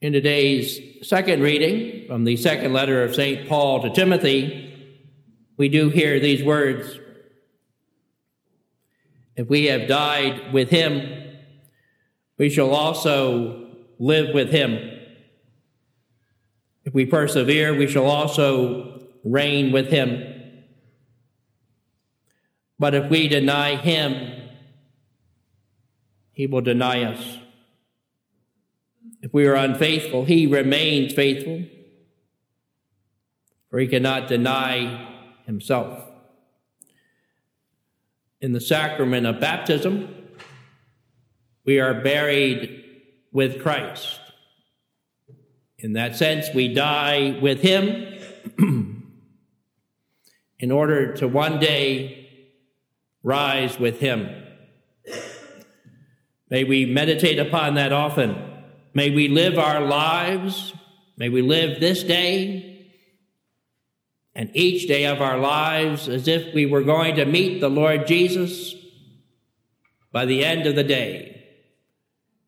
In today's second reading from the second letter of St. Paul to Timothy, we do hear these words If we have died with him, we shall also live with him. If we persevere, we shall also reign with him. But if we deny him, he will deny us. If we are unfaithful, he remains faithful, for he cannot deny himself. In the sacrament of baptism, we are buried with Christ. In that sense, we die with him in order to one day rise with him. May we meditate upon that often May we live our lives, may we live this day and each day of our lives as if we were going to meet the Lord Jesus by the end of the day.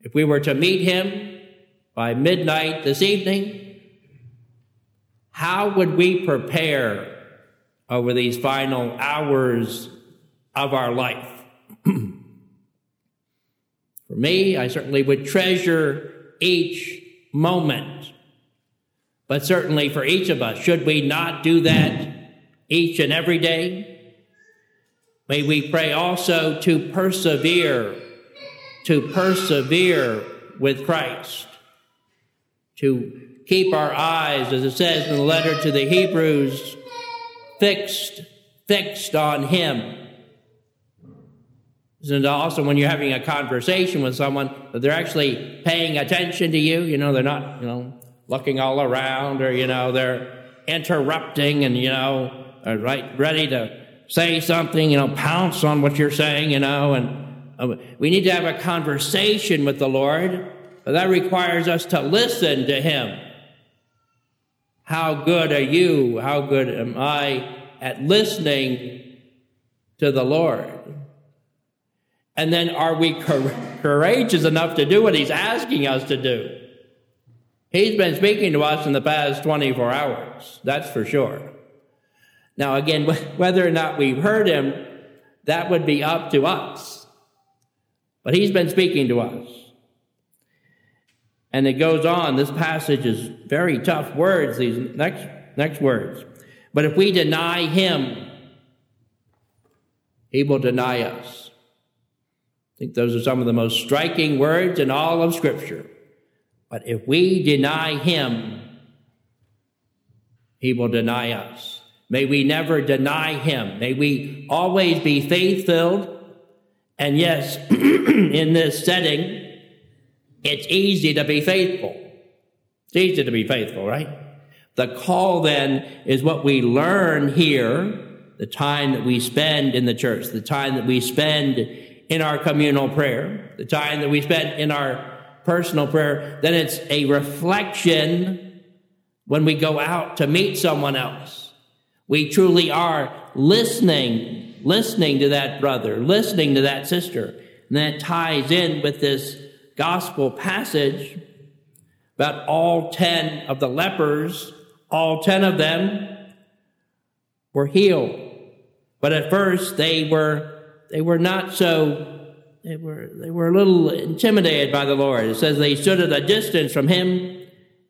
If we were to meet him by midnight this evening, how would we prepare over these final hours of our life? For me, I certainly would treasure each moment. But certainly for each of us, should we not do that each and every day? May we pray also to persevere, to persevere with Christ, to keep our eyes, as it says in the letter to the Hebrews, fixed, fixed on Him it awesome when you're having a conversation with someone that they're actually paying attention to you? You know, they're not, you know, looking all around or, you know, they're interrupting and, you know, right, ready to say something, you know, pounce on what you're saying, you know, and uh, we need to have a conversation with the Lord, but that requires us to listen to Him. How good are you? How good am I at listening to the Lord? And then are we courageous enough to do what he's asking us to do? He's been speaking to us in the past 24 hours, that's for sure. Now, again, whether or not we've heard him, that would be up to us. But he's been speaking to us. And it goes on, this passage is very tough words, these next, next words. But if we deny him, he will deny us think those are some of the most striking words in all of Scripture. But if we deny Him, He will deny us. May we never deny Him. May we always be faith filled. And yes, in this setting, it's easy to be faithful. It's easy to be faithful, right? The call then is what we learn here, the time that we spend in the church, the time that we spend in our communal prayer, the time that we spend in our personal prayer, then it's a reflection when we go out to meet someone else. We truly are listening, listening to that brother, listening to that sister. And that ties in with this gospel passage about all 10 of the lepers, all 10 of them were healed. But at first they were they were not so they were they were a little intimidated by the Lord. It says they stood at a distance from him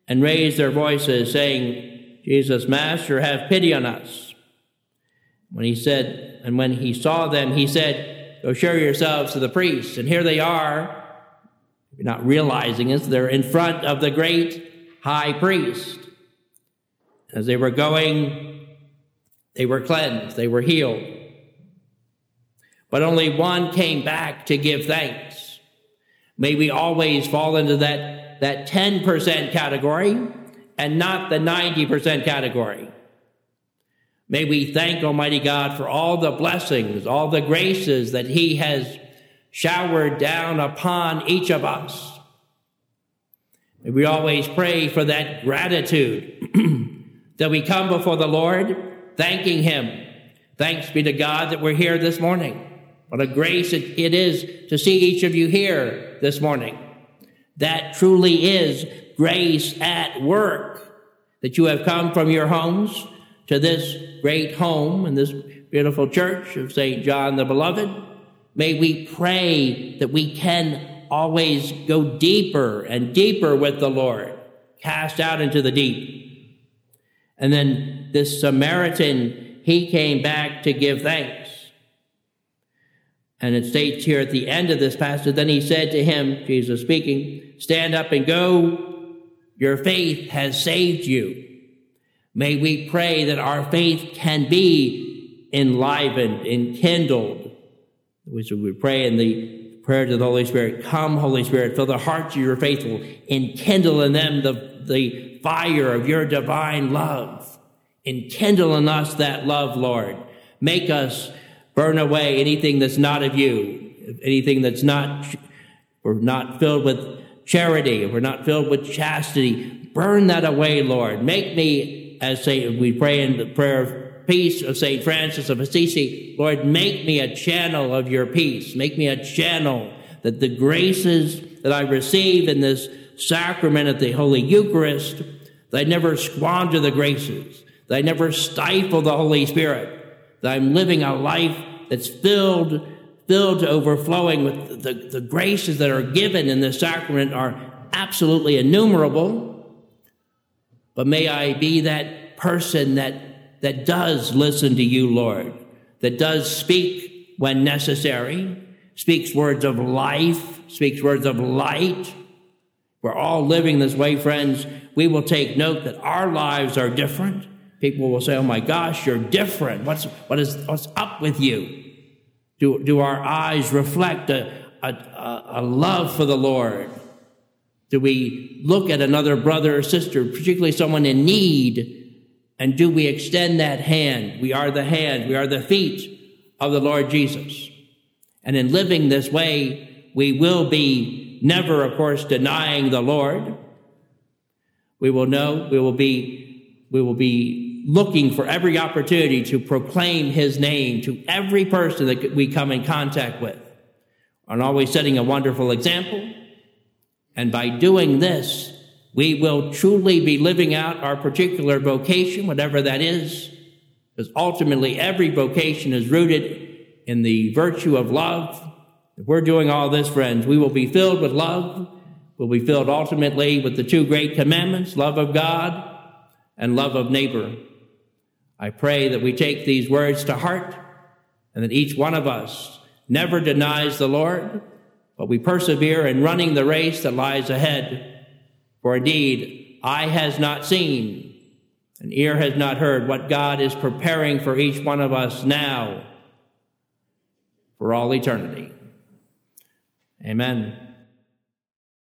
and raised their voices, saying, Jesus, Master, have pity on us. When he said, and when he saw them, he said, Go show yourselves to the priests. And here they are, not realizing it, they're in front of the great high priest. As they were going, they were cleansed, they were healed but only one came back to give thanks. May we always fall into that, that 10% category and not the 90% category. May we thank Almighty God for all the blessings, all the graces that He has showered down upon each of us. May we always pray for that gratitude that we come before the Lord thanking Him. Thanks be to God that we're here this morning. What a grace it is to see each of you here this morning. That truly is grace at work, that you have come from your homes to this great home and this beautiful church of St. John the Beloved. May we pray that we can always go deeper and deeper with the Lord, cast out into the deep. And then this Samaritan, he came back to give thanks. And it states here at the end of this passage, then he said to him, Jesus speaking, stand up and go. Your faith has saved you. May we pray that our faith can be enlivened, enkindled. We should pray in the prayer to the Holy Spirit, come, Holy Spirit, fill the hearts of your faithful, enkindle in them the, the fire of your divine love. Enkindle in us that love, Lord. Make us burn away anything that's not of you, anything that's not, we're not filled with charity, we're not filled with chastity. Burn that away, Lord. Make me, as say, we pray in the prayer of peace of St. Francis of Assisi, Lord, make me a channel of your peace. Make me a channel that the graces that I receive in this sacrament of the Holy Eucharist, that I never squander the graces, that I never stifle the Holy Spirit, that I'm living a life that's filled, filled to overflowing with the, the graces that are given in the sacrament are absolutely innumerable. But may I be that person that, that does listen to you, Lord, that does speak when necessary, speaks words of life, speaks words of light. We're all living this way, friends. We will take note that our lives are different people will say, Oh my gosh, you're different. What's, what is, what's up with you? Do, do our eyes reflect a, a, a love for the Lord? Do we look at another brother or sister, particularly someone in need, and do we extend that hand? We are the hand, we are the feet of the Lord Jesus. And in living this way, we will be never, of course, denying the Lord. We will know, we will be, we will be looking for every opportunity to proclaim his name to every person that we come in contact with, and always setting a wonderful example. And by doing this, we will truly be living out our particular vocation, whatever that is, because ultimately every vocation is rooted in the virtue of love. If we're doing all this, friends, we will be filled with love. We'll be filled ultimately with the two great commandments, love of God and love of neighbor. I pray that we take these words to heart and that each one of us never denies the Lord, but we persevere in running the race that lies ahead. For indeed, eye has not seen, and ear has not heard what God is preparing for each one of us now for all eternity. Amen.